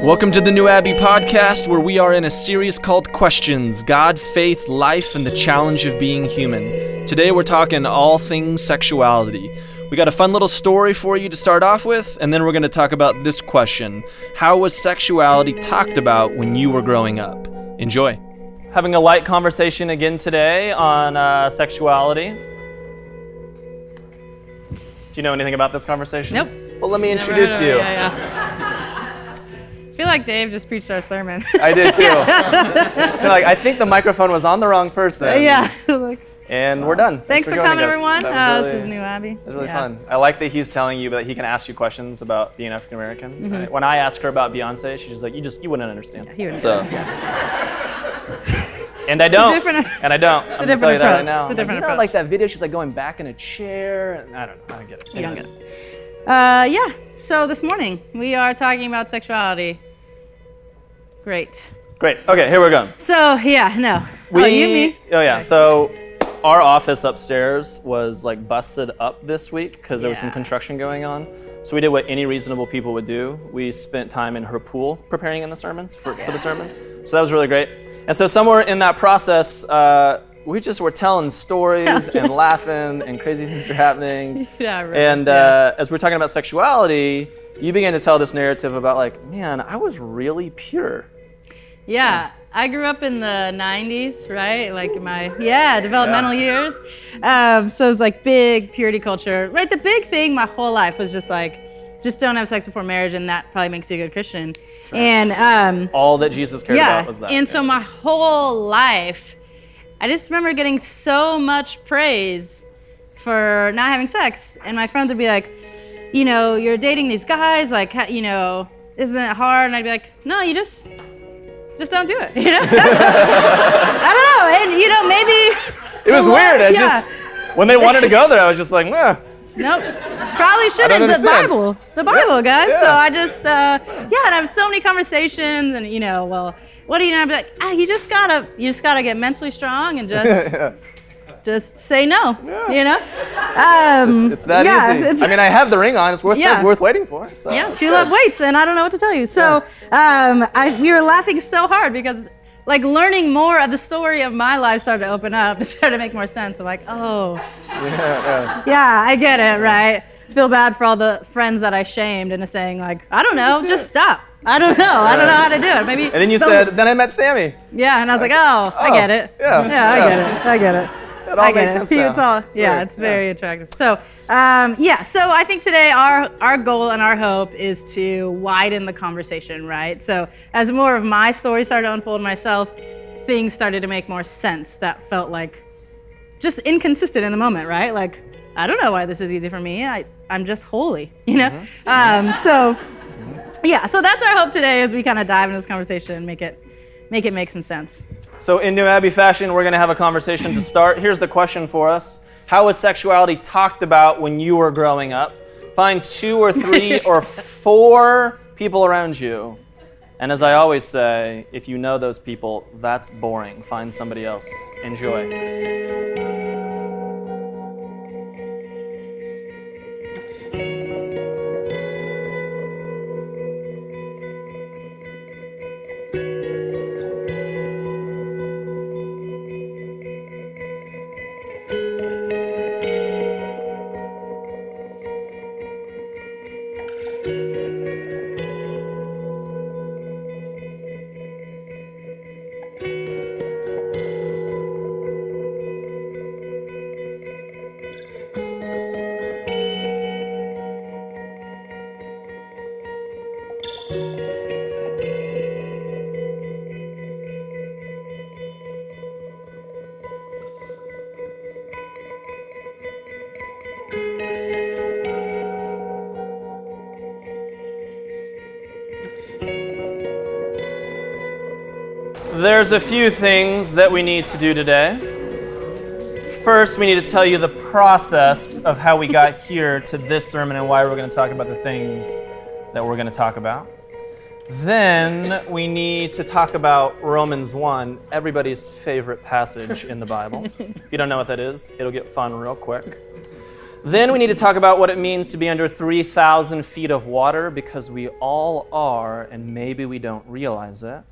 Welcome to the New Abbey podcast, where we are in a series called Questions God, Faith, Life, and the Challenge of Being Human. Today we're talking all things sexuality. We got a fun little story for you to start off with, and then we're going to talk about this question How was sexuality talked about when you were growing up? Enjoy. Having a light conversation again today on uh, sexuality. Do you know anything about this conversation? Nope. Well, let me Never introduce you. Yeah, yeah. I feel like Dave just preached our sermon. I did too. so like, I think the microphone was on the wrong person. yeah. Like, And we're done. Thanks for joining coming, everyone. Was Uh, really, this is New Abbey. It was really Yeah. fun. I like that he's telling you that he can ask you questions about being African American. Mm-hmm. Right? When I asked her about Beyonce, she's just like, "You just you wouldn't understand." he would- so. And I don't. different- and I don't. I'm gonna tell you that right now. It's a different like, you know, approach. like that video. She's like going back in a chair. And I don't know. I don't get it. You don't get it. Uh, yeah. So this morning we are talking about sexuality. Great. Great. Okay, here we go. So yeah, no. We, oh, you me. Oh yeah. So our office upstairs was like busted up this week because there was some Yeah. construction going on. So we did what any reasonable people would do. We spent time in her pool preparing in the sermons for, for the sermon. So that was really great. And so somewhere in that process, uh, we just were telling stories and laughing and crazy things are happening. Yeah. Really. And uh, as we're talking about sexuality, you began to tell this narrative about like, man, I was really pure. Yeah, I grew up in the 90s, right? Like my, yeah, developmental years. Um, so it was like big purity culture, right? The big thing my whole life was just like, just don't have sex before marriage, and that probably makes you a good Christian. And um, All that Jesus cared yeah, about was that. and so my whole life, I just remember getting so much praise for not having sex, and my friends would be like, you know, you're dating these guys, like, you know, isn't it hard? And I'd be like, no, you just, just don't do it. You know? I don't know, and you know, maybe It was weird. I yeah. just when they wanted to go there, I was just like, nah. Nope. Probably shouldn't. The. Bible. The Bible, guys. So. I just, uh, yeah, and I have so many conversations, and you know, well, what do you know? I'd be like, ah, you just gotta, you just gotta get mentally strong and just, just say no. You know? Um, It's that yeah, easy. it's- I mean, I have the ring on. It's worth, Yeah. it's worth waiting for. So yeah, it's she love weights, and I don't know what to tell you. So um, I, we were laughing so hard because, like, learning more of the story of my life started to open up. It started to make more sense. I'm like, oh, Yeah, yeah, I get it, right? Feel bad for all the friends that I shamed into saying, like, I don't know, do just it. stop. I don't know. I don't know how to do it. Maybe. And then you said, then I met Sammy. yeah, and I was like, oh, I Oh, get it. yeah, yeah, I yeah. get it. I get it. All I get it. See. It's all, yeah, weird. it's very attractive. So, um, yeah, so I think today our our goal and our hope is to widen the conversation, right? So, as more of my story started to unfold myself, things started to make more sense that felt like just inconsistent in the moment, right? Like, I don't know why this is easy for me. I, I'm just holy, you know? Mm-hmm. Um, so, yeah, so that's our hope today as we kind of dive into this conversation and make it make it make some sense. So in New Abbey fashion, we're going to have a conversation to start. Here's the question for us: How was sexuality talked about when you were growing up? Find two or three or four people around you. And as I always say, if you know those people, that's boring. Find somebody else. Enjoy. There's a few things that we need to do today. First, we need to tell you the process of how we got here to this sermon and why we're going to talk about the things that we're going to talk about. Then we need to talk about Romans 1, everybody's favorite passage in the Bible. if you don't know what that is, it'll get fun real quick. Then we need to talk about what it means to be under 3,000 feet of water because we all are, and maybe we don't realize it.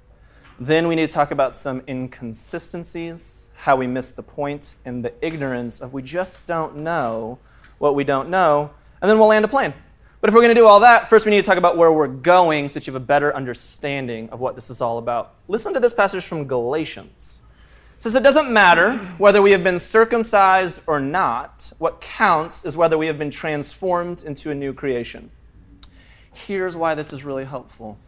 Then we need to talk about some inconsistencies, how we miss the point, and the ignorance of we just don't know what we don't know. And then we'll land a plane. But if we're going to do all that, first we need to talk about where we're going so that you have a better understanding of what this is all about. Listen to this passage from Galatians. It says, It doesn't matter whether we have been circumcised or not. What counts is whether we have been transformed into a new creation. Here's why this is really helpful.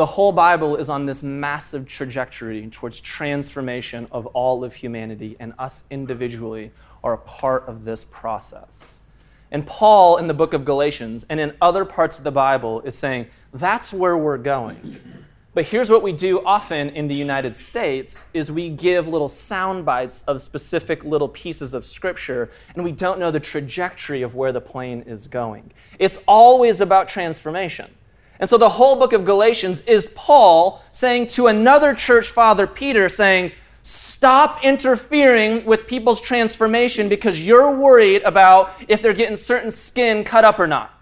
The whole Bible is on this massive trajectory towards transformation of all of humanity, and us individually are a part of this process. And Paul, in the book of Galatians and in other parts of the Bible, is saying that's where we're going. But here's what we do often in the United States is we give little sound bites of specific little pieces of scripture and we don't know the trajectory of where the plane is going. It's always about transformation. And so the whole book of Galatians is Paul saying to another church father, Peter, saying, Stop interfering with people's transformation because you're worried about if they're getting certain skin cut up or not.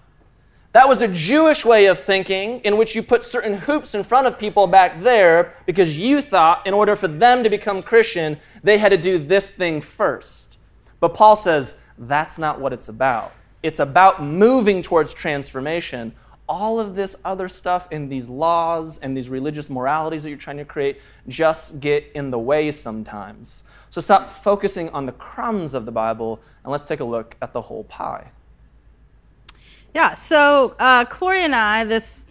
That was a Jewish way of thinking in which you put certain hoops in front of people back there because you thought in order for them to become Christian, they had to do this thing first. But Paul says that's not what it's about. It's about moving towards transformation all of this other stuff and these laws and these religious moralities that you're trying to create just get in the way sometimes. So stop focusing on the crumbs of the Bible and let's take a look at the whole pie. Yeah, so uh, Corey and I, this,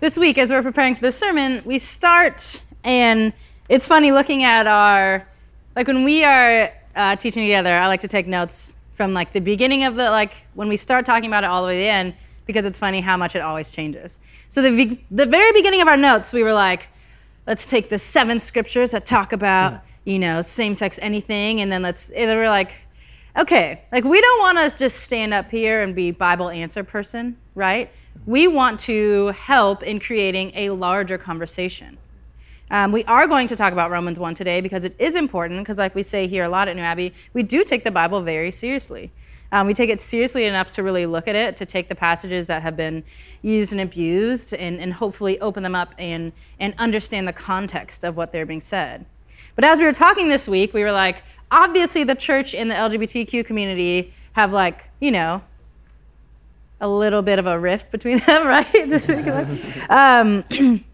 this week, as we're preparing for this sermon, we start, and it's funny looking at our, like when we are uh, teaching together, I like to take notes from like the beginning of the, like when we start talking about it all the way to the end because it's funny how much it always changes. So the, the very beginning of our notes, we were like, let's take the seven scriptures that talk about, you know, same-sex anything, and then let's, and we're like, okay, like we don't want to just stand up here and be Bible answer person, right? We want to help in creating a larger conversation. Um, we are going to talk about Romans 1 today because it is important, because like we say here a lot at New Abbey, we do take the Bible very seriously. Um, we take it seriously enough to really look at it, to take the passages that have been used and abused, and, and hopefully open them up and, and understand the context of what they're being said. But as we were talking this week, we were like, obviously the church and the LGBTQ community have like, you know, a little bit of a rift between them, right? um,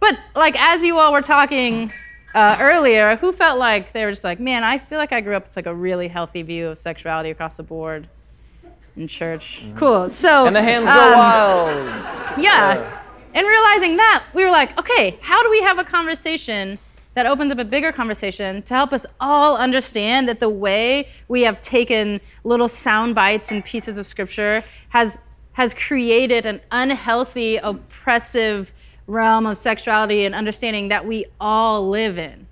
but like as you all were talking uh, earlier, who felt like they were just like, man, I feel like I grew up with like a really healthy view of sexuality across the board in church. Mm-hmm. Cool. So and the hands go um, wild. Yeah. yeah. And realizing that, we were like, okay, how do we have a conversation that opens up a bigger conversation to help us all understand that the way we have taken little sound bites and pieces of scripture has has created an unhealthy, oppressive realm of sexuality and understanding that we all live in.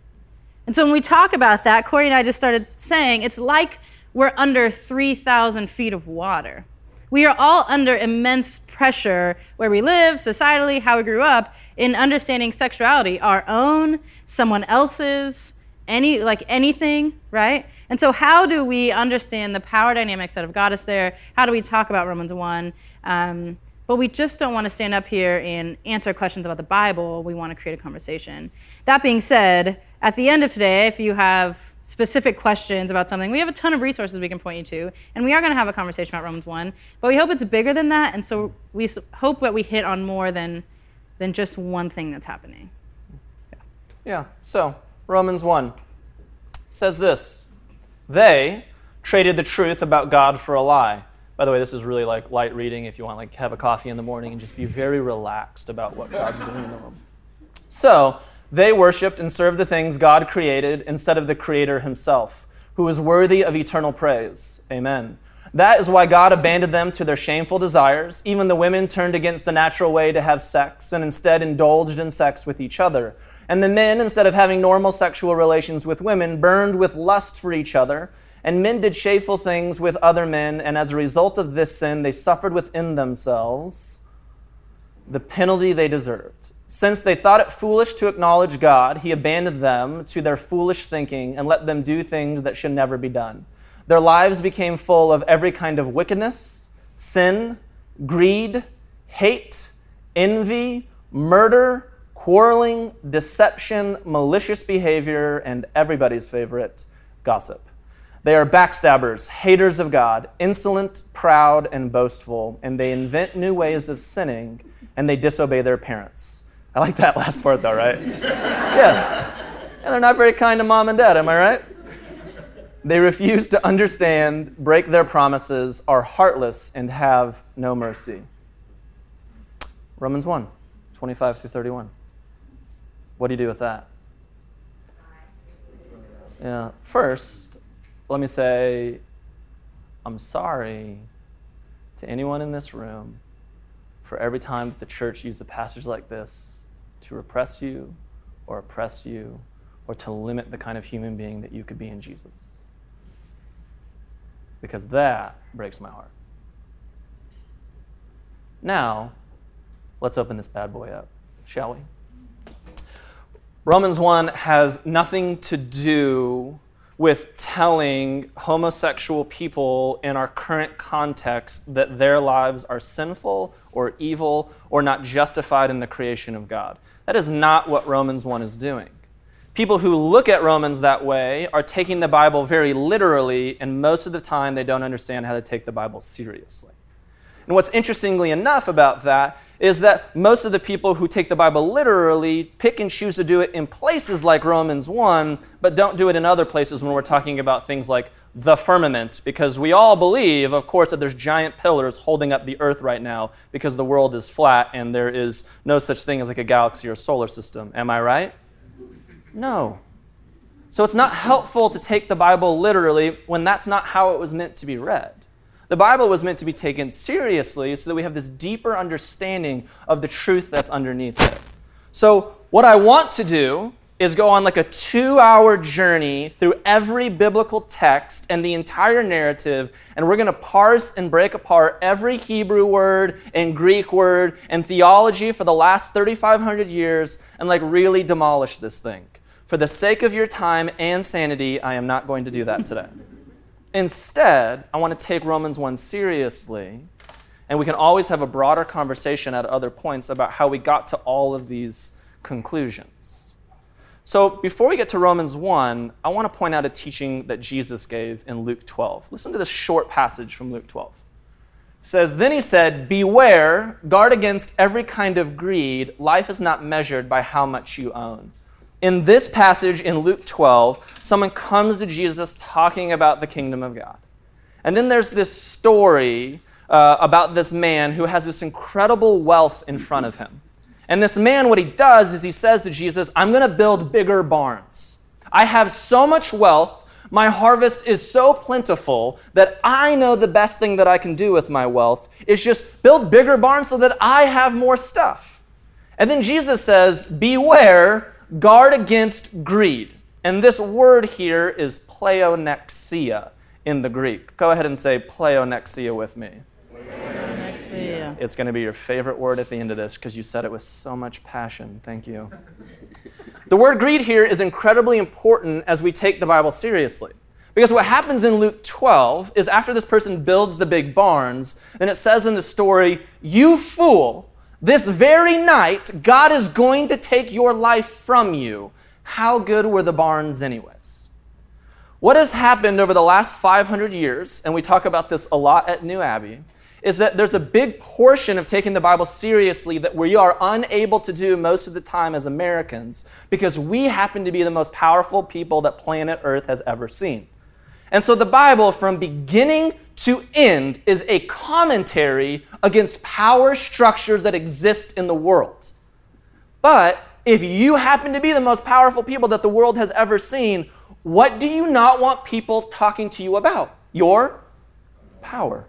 And so when we talk about that, Corey and I just started saying it's like we're under 3,000 feet of water. We are all under immense pressure where we live, societally, how we grew up, in understanding sexuality, our own, someone else's, any like anything, right? And so, how do we understand the power dynamics that have got us there? How do we talk about Romans one? Um, but we just don't want to stand up here and answer questions about the Bible. We want to create a conversation. That being said, at the end of today, if you have specific questions about something, we have a ton of resources we can point you to. And we are going to have a conversation about Romans 1. But we hope it's bigger than that. And so we hope that we hit on more than, than just one thing that's happening. Yeah. yeah. So, Romans 1 says this They traded the truth about God for a lie by the way, this is really like light reading if you want like have a coffee in the morning and just be very relaxed about what God's doing in the world. So, they worshiped and served the things God created instead of the creator himself, who is worthy of eternal praise. Amen. That is why God abandoned them to their shameful desires. Even the women turned against the natural way to have sex and instead indulged in sex with each other. And the men, instead of having normal sexual relations with women, burned with lust for each other and men did shameful things with other men, and as a result of this sin, they suffered within themselves the penalty they deserved. Since they thought it foolish to acknowledge God, he abandoned them to their foolish thinking and let them do things that should never be done. Their lives became full of every kind of wickedness, sin, greed, hate, envy, murder, quarreling, deception, malicious behavior, and everybody's favorite, gossip. They are backstabbers, haters of God, insolent, proud, and boastful, and they invent new ways of sinning and they disobey their parents. I like that last part though, right? yeah. And they're not very kind to mom and dad, am I right? They refuse to understand, break their promises, are heartless, and have no mercy. Romans 1 25 through 31. What do you do with that? Yeah. First, let me say I'm sorry to anyone in this room for every time that the church used a passage like this to repress you or oppress you or to limit the kind of human being that you could be in Jesus. Because that breaks my heart. Now, let's open this bad boy up, shall we? Romans 1 has nothing to do with telling homosexual people in our current context that their lives are sinful or evil or not justified in the creation of God. That is not what Romans 1 is doing. People who look at Romans that way are taking the Bible very literally, and most of the time they don't understand how to take the Bible seriously. And what's interestingly enough about that is that most of the people who take the Bible literally pick and choose to do it in places like Romans 1, but don't do it in other places when we're talking about things like the firmament, because we all believe, of course, that there's giant pillars holding up the earth right now because the world is flat and there is no such thing as like a galaxy or solar system. Am I right? No. So it's not helpful to take the Bible literally when that's not how it was meant to be read. The Bible was meant to be taken seriously so that we have this deeper understanding of the truth that's underneath it. So, what I want to do is go on like a two hour journey through every biblical text and the entire narrative, and we're going to parse and break apart every Hebrew word and Greek word and theology for the last 3,500 years and like really demolish this thing. For the sake of your time and sanity, I am not going to do that today. Instead, I want to take Romans 1 seriously, and we can always have a broader conversation at other points about how we got to all of these conclusions. So, before we get to Romans 1, I want to point out a teaching that Jesus gave in Luke 12. Listen to this short passage from Luke 12. It says, Then he said, Beware, guard against every kind of greed. Life is not measured by how much you own in this passage in Luke 12, someone comes to Jesus talking about the kingdom of God. And then there's this story uh, about this man who has this incredible wealth in front of him. And this man, what he does is he says to Jesus, I'm going to build bigger barns. I have so much wealth, my harvest is so plentiful that I know the best thing that I can do with my wealth is just build bigger barns so that I have more stuff. And then Jesus says, Beware guard against greed. And this word here is pleonexia in the Greek. Go ahead and say pleonexia with me. Pleonexia. It's going to be your favorite word at the end of this because you said it with so much passion. Thank you. the word greed here is incredibly important as we take the Bible seriously. Because what happens in Luke 12 is after this person builds the big barns, then it says in the story, You fool, this very night, God is going to take your life from you. How good were the barns, anyways? What has happened over the last 500 years, and we talk about this a lot at New Abbey, is that there's a big portion of taking the Bible seriously that we are unable to do most of the time as Americans because we happen to be the most powerful people that planet Earth has ever seen. And so the Bible, from beginning to end, is a commentary against power structures that exist in the world. But if you happen to be the most powerful people that the world has ever seen, what do you not want people talking to you about? Your power.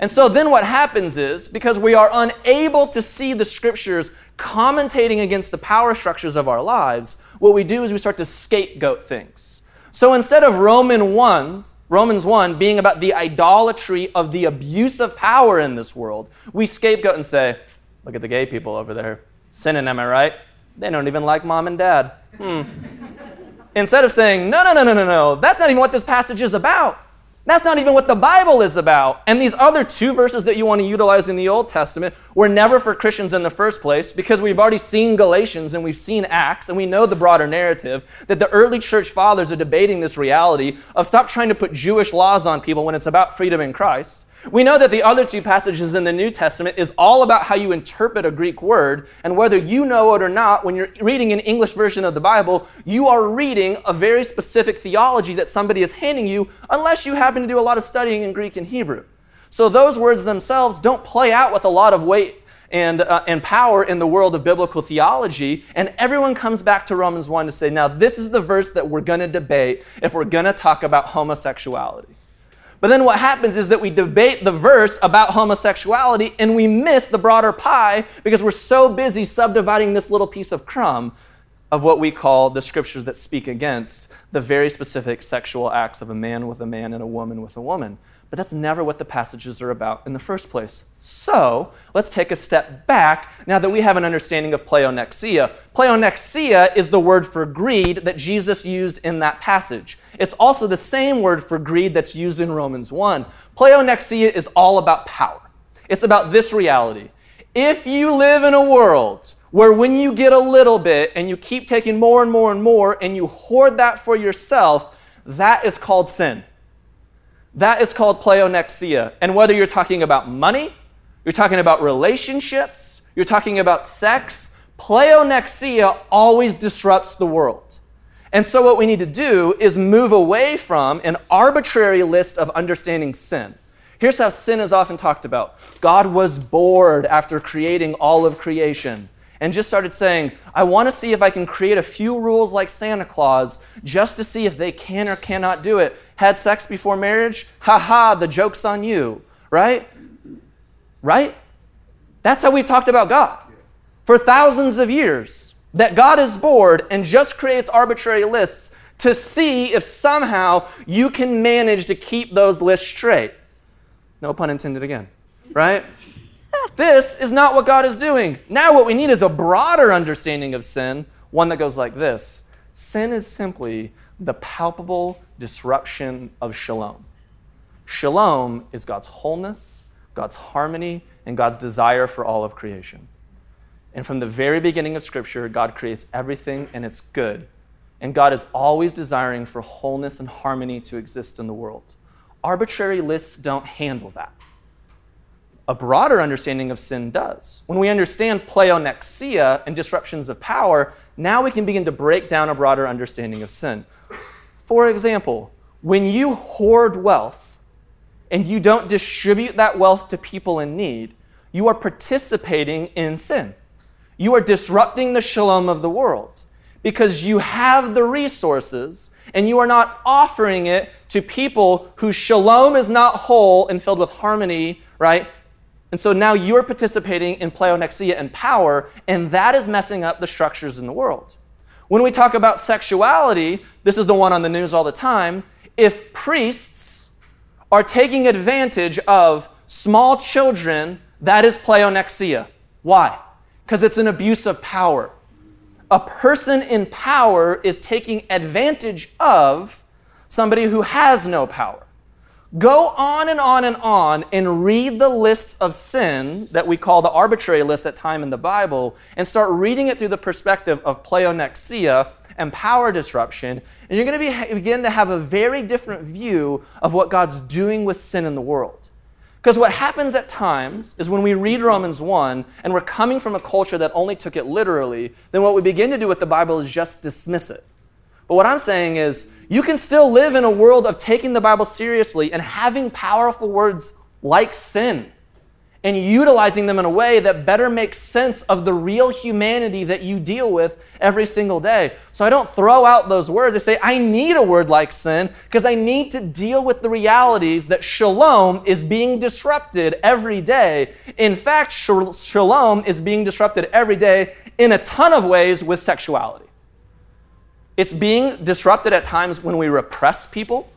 And so then what happens is, because we are unable to see the scriptures commentating against the power structures of our lives, what we do is we start to scapegoat things. So instead of Roman 1, Romans 1 being about the idolatry of the abuse of power in this world, we scapegoat and say, look at the gay people over there sinning, am I right? They don't even like mom and dad. Hmm. instead of saying, no, no, no, no, no, no, that's not even what this passage is about. That's not even what the Bible is about. And these other two verses that you want to utilize in the Old Testament were never for Christians in the first place because we've already seen Galatians and we've seen Acts and we know the broader narrative that the early church fathers are debating this reality of stop trying to put Jewish laws on people when it's about freedom in Christ we know that the other two passages in the New Testament is all about how you interpret a Greek word, and whether you know it or not, when you're reading an English version of the Bible, you are reading a very specific theology that somebody is handing you, unless you happen to do a lot of studying in Greek and Hebrew. So those words themselves don't play out with a lot of weight and, uh, and power in the world of biblical theology. And everyone comes back to Romans 1 to say, now, this is the verse that we're going to debate if we're going to talk about homosexuality. But then what happens is that we debate the verse about homosexuality and we miss the broader pie because we're so busy subdividing this little piece of crumb of what we call the scriptures that speak against the very specific sexual acts of a man with a man and a woman with a woman. But that's never what the passages are about in the first place. So let's take a step back now that we have an understanding of pleonexia. Pleonexia is the word for greed that Jesus used in that passage. It's also the same word for greed that's used in Romans 1. Pleonexia is all about power, it's about this reality. If you live in a world where when you get a little bit and you keep taking more and more and more and you hoard that for yourself, that is called sin. That is called pleonexia. And whether you're talking about money, you're talking about relationships, you're talking about sex, pleonexia always disrupts the world. And so, what we need to do is move away from an arbitrary list of understanding sin. Here's how sin is often talked about God was bored after creating all of creation and just started saying, I want to see if I can create a few rules like Santa Claus just to see if they can or cannot do it. Had sex before marriage? Ha ha, the joke's on you, right? Right? That's how we've talked about God for thousands of years. That God is bored and just creates arbitrary lists to see if somehow you can manage to keep those lists straight. No pun intended again, right? This is not what God is doing. Now, what we need is a broader understanding of sin, one that goes like this Sin is simply the palpable disruption of shalom. Shalom is God's wholeness, God's harmony, and God's desire for all of creation. And from the very beginning of Scripture, God creates everything and it's good. And God is always desiring for wholeness and harmony to exist in the world. Arbitrary lists don't handle that a broader understanding of sin does. When we understand pleonexia and disruptions of power, now we can begin to break down a broader understanding of sin. For example, when you hoard wealth and you don't distribute that wealth to people in need, you are participating in sin. You are disrupting the shalom of the world because you have the resources and you are not offering it to people whose shalom is not whole and filled with harmony, right? And so now you're participating in pleonexia and power, and that is messing up the structures in the world. When we talk about sexuality, this is the one on the news all the time. If priests are taking advantage of small children, that is pleonexia. Why? Because it's an abuse of power. A person in power is taking advantage of somebody who has no power. Go on and on and on and read the lists of sin that we call the arbitrary list at time in the Bible and start reading it through the perspective of pleonexia and power disruption. And you're going to be, begin to have a very different view of what God's doing with sin in the world. Because what happens at times is when we read Romans 1 and we're coming from a culture that only took it literally, then what we begin to do with the Bible is just dismiss it. But what I'm saying is, you can still live in a world of taking the Bible seriously and having powerful words like sin and utilizing them in a way that better makes sense of the real humanity that you deal with every single day. So I don't throw out those words. I say, I need a word like sin because I need to deal with the realities that shalom is being disrupted every day. In fact, shalom is being disrupted every day in a ton of ways with sexuality. It's being disrupted at times when we repress people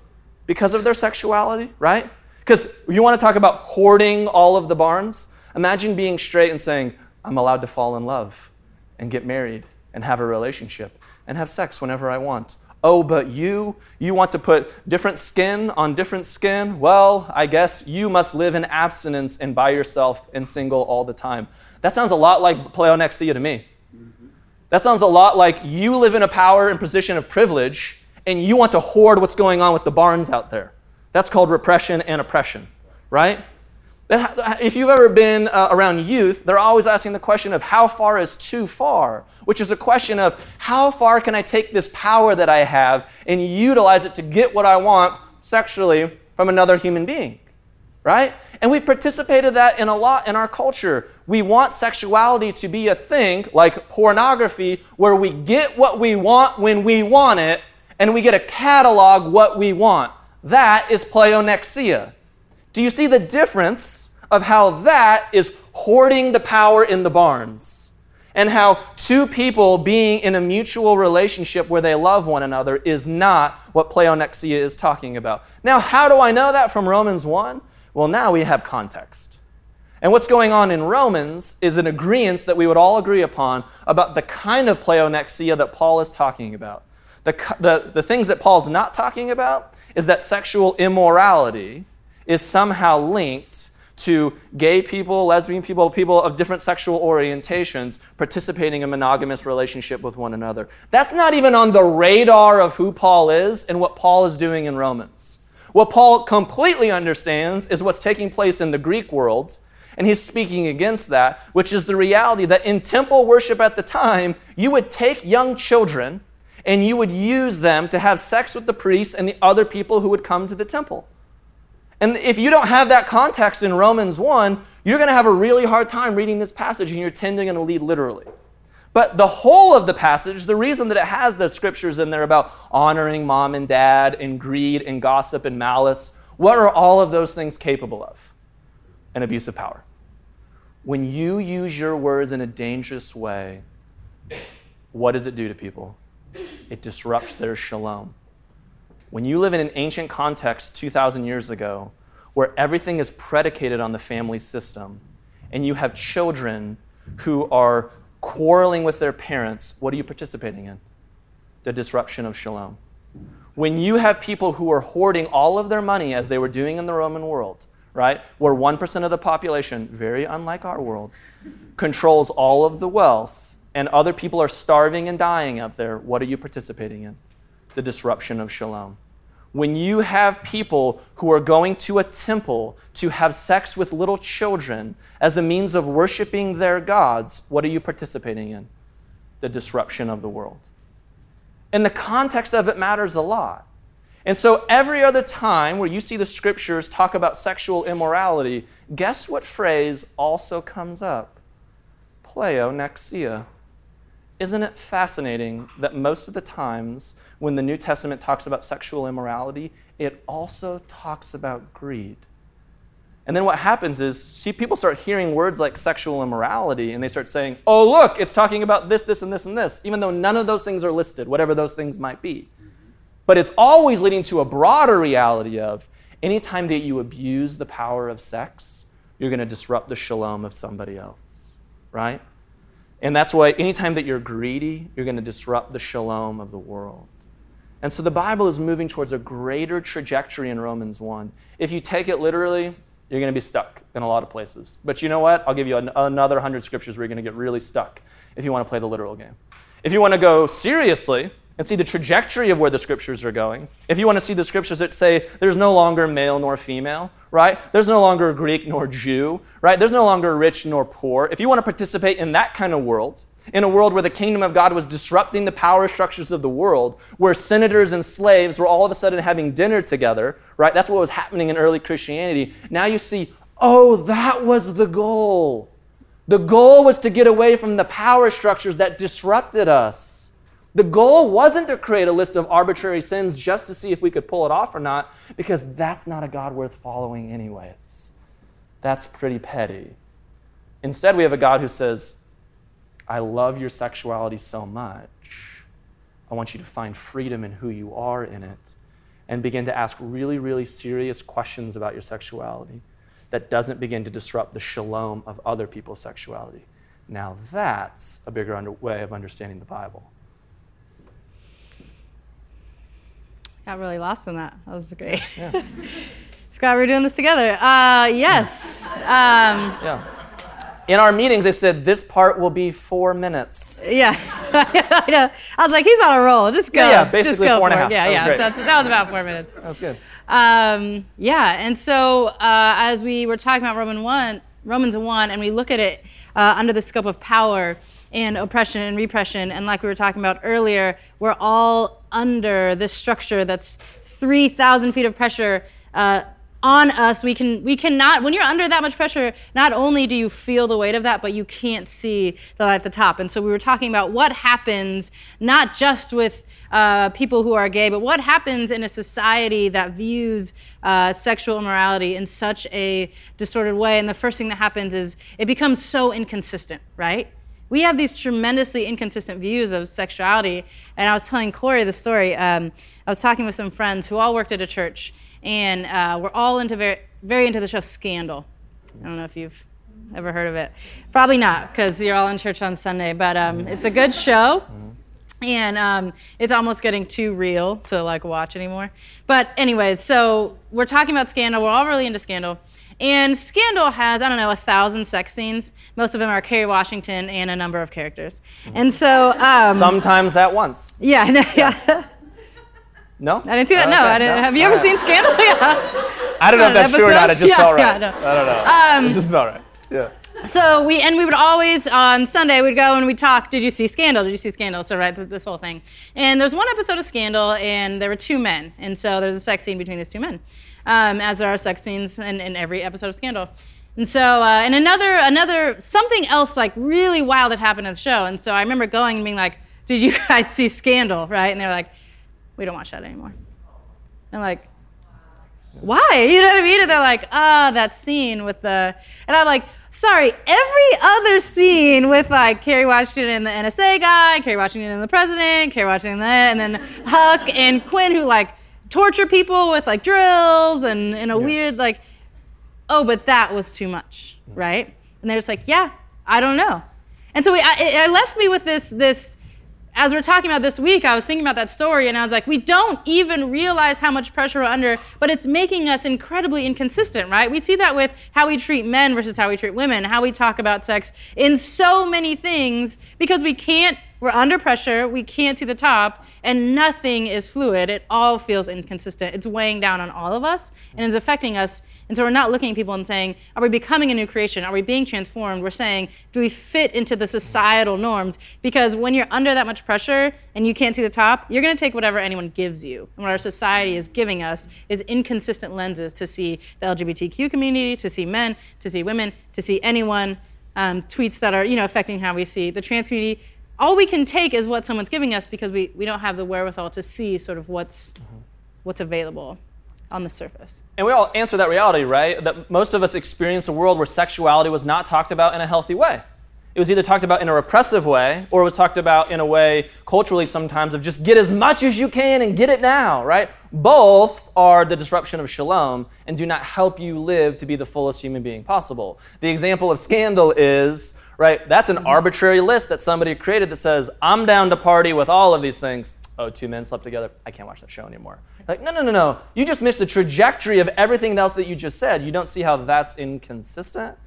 because of their sexuality, right? Because you want to talk about hoarding all of the barns? Imagine being straight and saying, I'm allowed to fall in love and get married and have a relationship and have sex whenever I want. Oh, but you, you want to put different skin on different skin? Well, I guess you must live in abstinence and by yourself and single all the time. That sounds a lot like pleonexia to me. That sounds a lot like you live in a power and position of privilege and you want to hoard what's going on with the barns out there. That's called repression and oppression, right? If you've ever been uh, around youth, they're always asking the question of how far is too far, which is a question of how far can I take this power that I have and utilize it to get what I want sexually from another human being, right? And we've participated that in a lot in our culture. We want sexuality to be a thing like pornography where we get what we want when we want it and we get a catalog what we want. That is pleonexia. Do you see the difference of how that is hoarding the power in the barns? And how two people being in a mutual relationship where they love one another is not what pleonexia is talking about. Now, how do I know that from Romans 1? Well, now we have context. And what's going on in Romans is an agreement that we would all agree upon about the kind of pleonexia that Paul is talking about. The, the, the things that Paul's not talking about is that sexual immorality is somehow linked to gay people, lesbian people, people of different sexual orientations participating in a monogamous relationship with one another. That's not even on the radar of who Paul is and what Paul is doing in Romans. What Paul completely understands is what's taking place in the Greek world, and he's speaking against that, which is the reality that in temple worship at the time, you would take young children and you would use them to have sex with the priests and the other people who would come to the temple. And if you don't have that context in Romans 1, you're going to have a really hard time reading this passage and you're tending to lead literally. But the whole of the passage, the reason that it has the scriptures in there about honoring mom and dad and greed and gossip and malice, what are all of those things capable of? An abuse of power. When you use your words in a dangerous way, what does it do to people? It disrupts their shalom. When you live in an ancient context 2,000 years ago, where everything is predicated on the family system, and you have children who are quarreling with their parents, what are you participating in? The disruption of shalom. When you have people who are hoarding all of their money, as they were doing in the Roman world, right, where 1% of the population, very unlike our world, controls all of the wealth, and other people are starving and dying out there, what are you participating in? The disruption of shalom when you have people who are going to a temple to have sex with little children as a means of worshiping their gods, what are you participating in? The disruption of the world. And the context of it matters a lot. And so, every other time where you see the scriptures talk about sexual immorality, guess what phrase also comes up? Pleonexia. Isn't it fascinating that most of the times when the New Testament talks about sexual immorality, it also talks about greed? And then what happens is, see, people start hearing words like sexual immorality and they start saying, oh, look, it's talking about this, this, and this, and this, even though none of those things are listed, whatever those things might be. But it's always leading to a broader reality of anytime that you abuse the power of sex, you're going to disrupt the shalom of somebody else, right? And that's why anytime that you're greedy, you're going to disrupt the shalom of the world. And so the Bible is moving towards a greater trajectory in Romans 1. If you take it literally, you're going to be stuck in a lot of places. But you know what? I'll give you an- another 100 scriptures where you're going to get really stuck if you want to play the literal game. If you want to go seriously, and see the trajectory of where the scriptures are going. If you want to see the scriptures that say there's no longer male nor female, right? There's no longer Greek nor Jew, right? There's no longer rich nor poor. If you want to participate in that kind of world, in a world where the kingdom of God was disrupting the power structures of the world, where senators and slaves were all of a sudden having dinner together, right? That's what was happening in early Christianity. Now you see, oh, that was the goal. The goal was to get away from the power structures that disrupted us. The goal wasn't to create a list of arbitrary sins just to see if we could pull it off or not, because that's not a God worth following, anyways. That's pretty petty. Instead, we have a God who says, I love your sexuality so much. I want you to find freedom in who you are in it and begin to ask really, really serious questions about your sexuality that doesn't begin to disrupt the shalom of other people's sexuality. Now, that's a bigger under- way of understanding the Bible. Got really lost in that. That was great. Yeah. Forgot we were doing this together. Uh, yes. Um, yeah. In our meetings, they said this part will be four minutes. Yeah, I know. I was like, he's on a roll. Just go. Yeah, yeah basically four and a half. Yeah, that yeah. Was That's, that was about four minutes. That was good. Um, yeah, and so uh, as we were talking about Roman one, Romans one, and we look at it uh, under the scope of power and oppression and repression, and like we were talking about earlier, we're all under this structure that's three thousand feet of pressure. Uh, on us. We can we cannot when you're under that much pressure not only do you feel the weight of that but you can't see the light at the top. And so we were talking about what happens not just with uh, people who are gay but what happens in a society that views uh, sexual immorality in such a distorted way. And the first thing that happens is it becomes so inconsistent right we have these tremendously inconsistent views of sexuality and i was telling corey the story um, i was talking with some friends who all worked at a church and uh, we're all into very, very into the show Scandal. I don't know if you've ever heard of it. Probably not, because you're all in church on Sunday. But um, it's a good show, and um, it's almost getting too real to like watch anymore. But anyways, so we're talking about Scandal. We're all really into Scandal. And Scandal has, I don't know, a thousand sex scenes. Most of them are Kerry Washington and a number of characters. And so. Um, Sometimes at once. Yeah, yeah. No? I didn't see that. no, I didn't. No? Have you ever seen Scandal? yeah. I don't know if that's episode? true or not. It just yeah, felt right. Yeah, no. I don't know. Um, it just felt right. Yeah. So we and we would always on Sunday we'd go and we'd talk. Did you see Scandal? Did you see Scandal? So right, this whole thing. And there's one episode of Scandal, and there were two men, and so there's a sex scene between these two men, um, as there are sex scenes in, in every episode of Scandal. And so, uh, and another, another, something else like really wild that happened in the show. And so I remember going and being like, "Did you guys see Scandal?" Right? And they were like, "We don't watch that anymore." I'm like, why? You know what I mean? And they're like, ah, that scene with the, and I'm like, sorry, every other scene with like Kerry Washington and the NSA guy, Kerry Washington and the president, Kerry Washington and, and then Huck and Quinn who like torture people with like drills and in a weird like, oh, but that was too much, mm. right? And they're just like, yeah, I don't know. And so we, I, it left me with this this as we're talking about this week, I was thinking about that story and I was like, we don't even realize how much pressure we're under, but it's making us incredibly inconsistent, right? We see that with how we treat men versus how we treat women, how we talk about sex in so many things because we can't, we're under pressure, we can't see the top, and nothing is fluid. It all feels inconsistent. It's weighing down on all of us and it's affecting us and so we're not looking at people and saying, are we becoming a new creation? Are we being transformed? We're saying, do we fit into the societal norms? Because when you're under that much pressure and you can't see the top, you're going to take whatever anyone gives you. And what our society is giving us is inconsistent lenses to see the LGBTQ community, to see men, to see women, to see anyone, um, tweets that are you know affecting how we see the trans community. All we can take is what someone's giving us because we, we don't have the wherewithal to see sort of what's, what's available on the surface. And we all answer that reality, right? That most of us experienced a world where sexuality was not talked about in a healthy way. It was either talked about in a repressive way or it was talked about in a way culturally sometimes of just get as much as you can and get it now, right? Both are the disruption of shalom and do not help you live to be the fullest human being possible. The example of scandal is, right, that's an arbitrary list that somebody created that says, I'm down to party with all of these things. Oh, two men slept together. I can't watch that show anymore. Like, no, no, no, no. You just missed the trajectory of everything else that you just said. You don't see how that's inconsistent.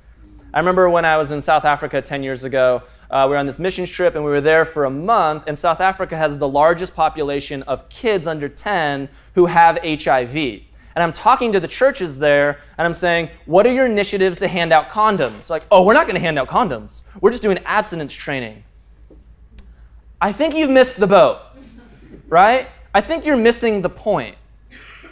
I remember when I was in South Africa 10 years ago, uh, we were on this missions trip and we were there for a month. And South Africa has the largest population of kids under 10 who have HIV. And I'm talking to the churches there and I'm saying, What are your initiatives to hand out condoms? Like, oh, we're not going to hand out condoms. We're just doing abstinence training. I think you've missed the boat, right? I think you're missing the point.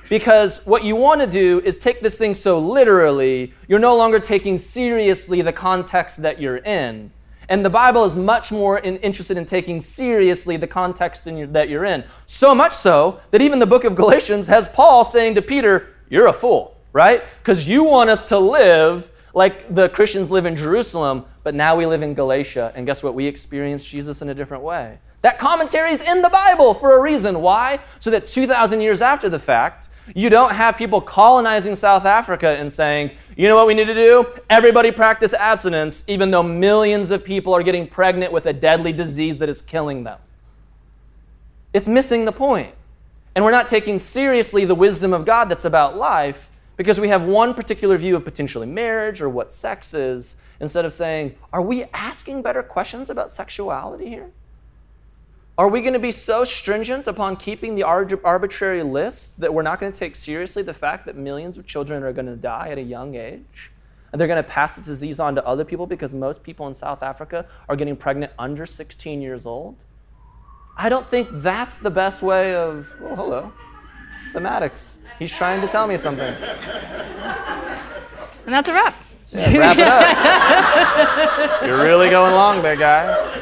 Because what you want to do is take this thing so literally, you're no longer taking seriously the context that you're in. And the Bible is much more in, interested in taking seriously the context your, that you're in. So much so that even the book of Galatians has Paul saying to Peter, You're a fool, right? Because you want us to live like the Christians live in Jerusalem, but now we live in Galatia. And guess what? We experience Jesus in a different way. That commentary is in the Bible for a reason. Why? So that 2,000 years after the fact, you don't have people colonizing South Africa and saying, you know what we need to do? Everybody practice abstinence, even though millions of people are getting pregnant with a deadly disease that is killing them. It's missing the point. And we're not taking seriously the wisdom of God that's about life because we have one particular view of potentially marriage or what sex is instead of saying, are we asking better questions about sexuality here? Are we going to be so stringent upon keeping the arbitrary list that we're not going to take seriously the fact that millions of children are going to die at a young age? And they're going to pass this disease on to other people because most people in South Africa are getting pregnant under 16 years old? I don't think that's the best way of, oh, hello, thematics. He's trying to tell me something. And that's a wrap. Yeah, wrap it up. You're really going long there, guy.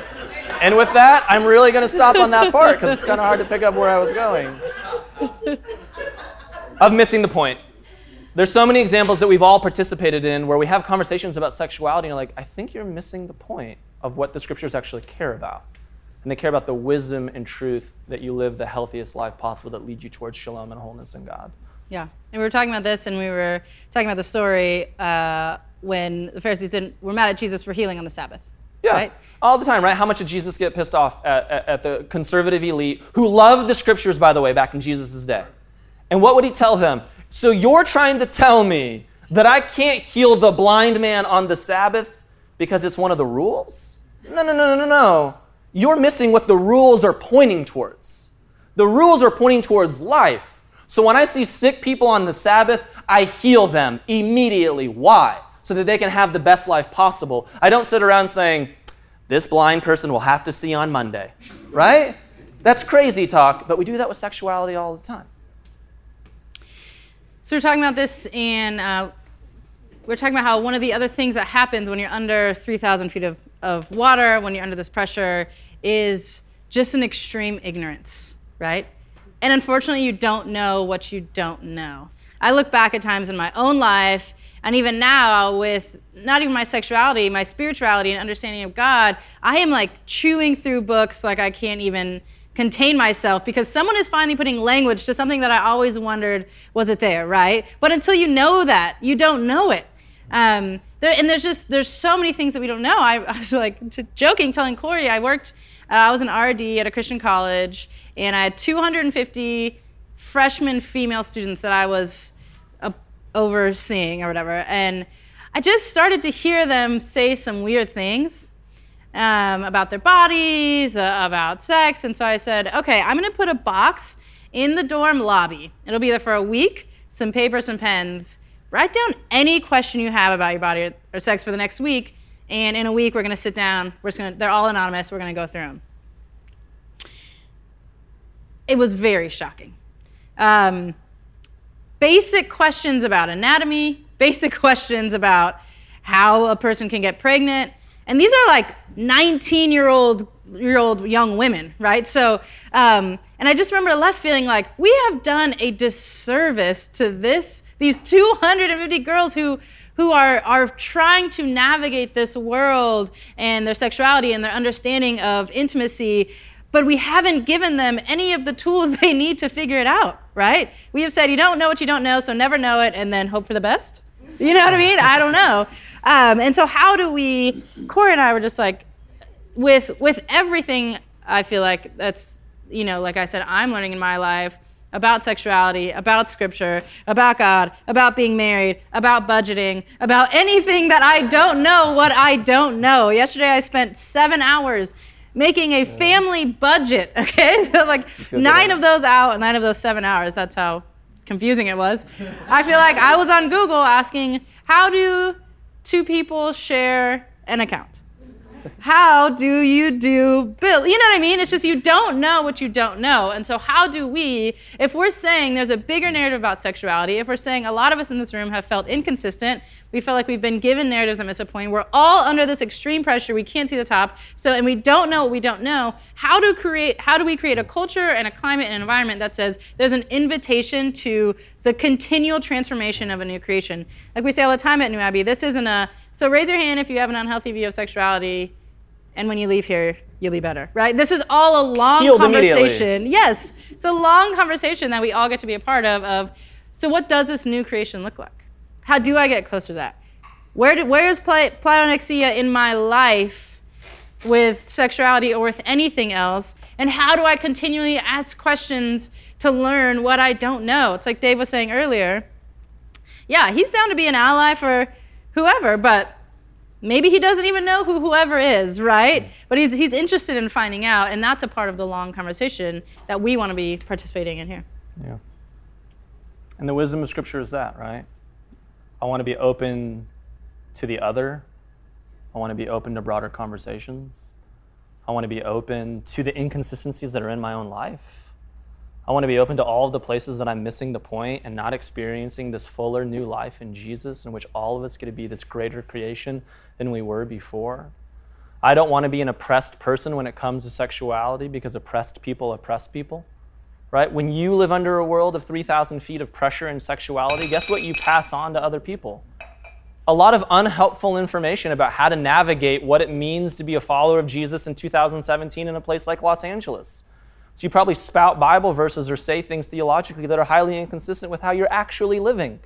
And with that, I'm really going to stop on that part because it's kind of hard to pick up where I was going. Of missing the point. There's so many examples that we've all participated in where we have conversations about sexuality and you're like, I think you're missing the point of what the scriptures actually care about. And they care about the wisdom and truth that you live the healthiest life possible that leads you towards shalom and wholeness in God. Yeah. And we were talking about this and we were talking about the story uh, when the Pharisees didn't, were mad at Jesus for healing on the Sabbath. Yeah. Right? All the time, right? How much did Jesus get pissed off at, at, at the conservative elite who loved the scriptures, by the way, back in Jesus' day? And what would he tell them? So you're trying to tell me that I can't heal the blind man on the Sabbath because it's one of the rules? No, no, no, no, no, no. You're missing what the rules are pointing towards. The rules are pointing towards life. So when I see sick people on the Sabbath, I heal them immediately. Why? So that they can have the best life possible. I don't sit around saying, this blind person will have to see on Monday, right? That's crazy talk, but we do that with sexuality all the time. So we're talking about this, and uh, we're talking about how one of the other things that happens when you're under 3,000 feet of, of water, when you're under this pressure, is just an extreme ignorance, right? And unfortunately, you don't know what you don't know. I look back at times in my own life and even now, with not even my sexuality, my spirituality and understanding of God, I am like chewing through books like I can't even contain myself because someone is finally putting language to something that I always wondered was it there, right? But until you know that, you don't know it. Um, there, and there's just there's so many things that we don't know. I, I was like joking, telling Corey I worked. Uh, I was an RD at a Christian college, and I had 250 freshman female students that I was overseeing or whatever. And I just started to hear them say some weird things um, about their bodies, uh, about sex. And so I said, okay, I'm going to put a box in the dorm lobby. It'll be there for a week, some paper, some pens. Write down any question you have about your body or, sex for the next week. And in a week, we're going to sit down. We're just gonna, they're all anonymous. We're going to go through them. It was very shocking. Um, basic questions about anatomy, basic questions about how a person can get pregnant. And these are like 19 year old year old young women, right? So, um, and I just remember left feeling like we have done a disservice to this these 250 girls who who are are trying to navigate this world and their sexuality and their understanding of intimacy but we haven't given them any of the tools they need to figure it out, right? We have said, you don't know what you don't know, so never know it and then hope for the best. You know what I mean? I don't know. Um, and so, how do we, Corey and I were just like, with, with everything, I feel like that's, you know, like I said, I'm learning in my life about sexuality, about scripture, about God, about being married, about budgeting, about anything that I don't know what I don't know. Yesterday I spent seven hours making a family budget. Okay, so like nine of those out, nine of those seven hours. That's how confusing it was. I feel like I was on Google asking, how do two people share an account? How do you do bill? You know what I mean? It's just you don't know what you don't know. And so, how do we, if we're saying there's a bigger narrative about sexuality, if we're saying a lot of us in this room have felt inconsistent, we feel like we've been given narratives that miss a point, we're all under this extreme pressure, we can't see the top, so, and we don't know what we don't know, how do, create, how do we create a culture and a climate and environment that says there's an invitation to the continual transformation of a new creation? Like we say all the time at New Abbey, this isn't a, so raise your hand if you have an unhealthy view of sexuality and when you leave here, you'll be better, right? This is all a long Healed conversation. Yes, it's a long conversation that we all get to be a part of. Of so, what does this new creation look like? How do I get closer to that? Where do, where is pleonexia in my life with sexuality or with anything else? And how do I continually ask questions to learn what I don't know? It's like Dave was saying earlier. Yeah, he's down to be an ally for whoever, but maybe he doesn't even know who whoever is, right? Mm. But he's, he's interested in finding out, and that's a part of the long conversation that we want to be participating in here. Yeah. And the wisdom of Scripture is that, right? I want to be open to the other. I want to be open to broader conversations. I want to be open to the inconsistencies that are in my own life. I want to be open to all of the places that I'm missing the point and not experiencing this fuller new life in Jesus, in which all of us get to be this greater creation than we were before. I don't want to be an oppressed person when it comes to sexuality because oppressed people oppress people. Right? When you live under a world of 3,000 feet of pressure and sexuality, guess what you pass on to other people? a lot of unhelpful information about how to navigate what it means to be a follower of Jesus in 2017 in a place like Los Angeles. So you probably spout Bible verses or say things theologically that are highly inconsistent with how you're actually living.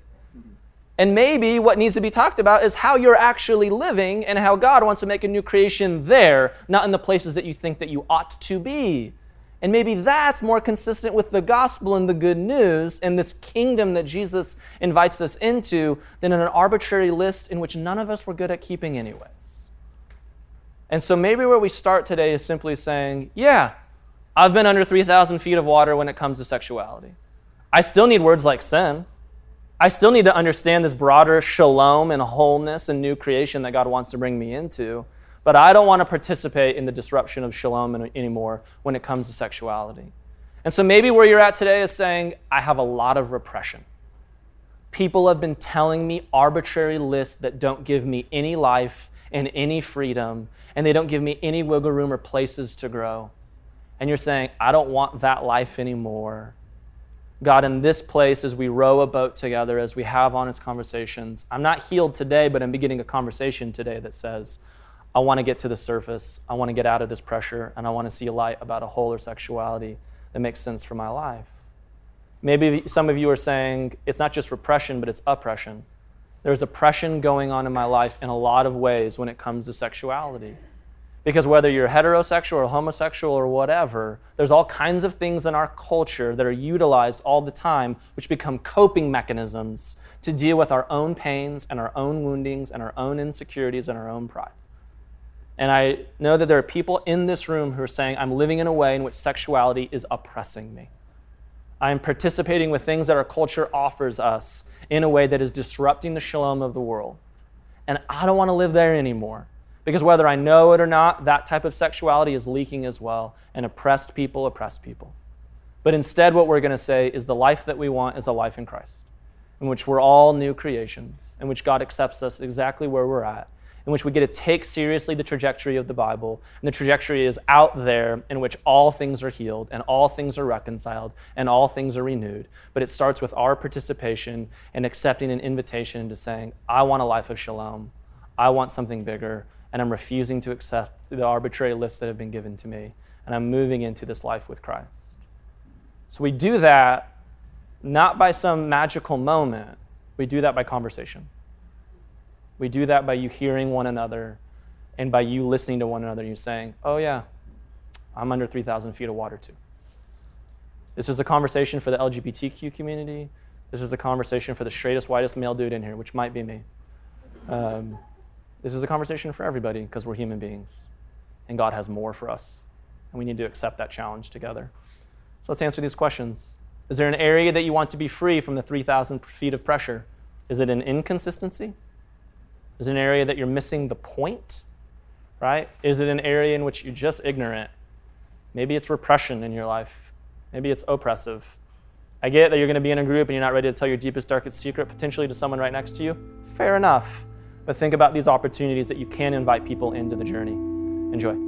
And maybe what needs to be talked about is how you're actually living and how God wants to make a new creation there, not in the places that you think that you ought to be. And maybe that's more consistent with the gospel and the good news and this kingdom that Jesus invites us into than in an arbitrary list in which none of us were good at keeping, anyways. And so maybe where we start today is simply saying, yeah, I've been under 3,000 feet of water when it comes to sexuality. I still need words like sin. I still need to understand this broader shalom and wholeness and new creation that God wants to bring me into. But I don't want to participate in the disruption of shalom anymore when it comes to sexuality. And so maybe where you're at today is saying, I have a lot of repression. People have been telling me arbitrary lists that don't give me any life and any freedom, and they don't give me any wiggle room or places to grow. And you're saying, I don't want that life anymore. God, in this place, as we row a boat together, as we have honest conversations, I'm not healed today, but I'm beginning a conversation today that says, I want to get to the surface. I want to get out of this pressure, and I want to see a light about a whole or sexuality that makes sense for my life. Maybe some of you are saying it's not just repression, but it's oppression. There's oppression going on in my life in a lot of ways when it comes to sexuality. Because whether you're heterosexual or homosexual or whatever, there's all kinds of things in our culture that are utilized all the time, which become coping mechanisms to deal with our own pains and our own woundings and our own insecurities and our own pride. And I know that there are people in this room who are saying, I'm living in a way in which sexuality is oppressing me. I am participating with things that our culture offers us in a way that is disrupting the shalom of the world. And I don't want to live there anymore. Because whether I know it or not, that type of sexuality is leaking as well, and oppressed people oppress people. But instead, what we're going to say is the life that we want is a life in Christ, in which we're all new creations, in which God accepts us exactly where we're at, in which we get to take seriously the trajectory of the Bible. And the trajectory is out there in which all things are healed and all things are reconciled and all things are renewed. But it starts with our participation and accepting an invitation to saying, I want a life of shalom. I want something bigger. And I'm refusing to accept the arbitrary lists that have been given to me. And I'm moving into this life with Christ. So we do that not by some magical moment, we do that by conversation. We do that by you hearing one another and by you listening to one another and you saying, oh, yeah, I'm under 3,000 feet of water too. This is a conversation for the LGBTQ community. This is a conversation for the straightest, whitest male dude in here, which might be me. Um, this is a conversation for everybody because we're human beings and God has more for us. And we need to accept that challenge together. So let's answer these questions. Is there an area that you want to be free from the 3,000 feet of pressure? Is it an inconsistency? Is it an area that you're missing the point? Right? Is it an area in which you're just ignorant? Maybe it's repression in your life. Maybe it's oppressive. I get that you're going to be in a group and you're not ready to tell your deepest, darkest secret potentially to someone right next to you. Fair enough. But think about these opportunities that you can invite people into the journey. Enjoy.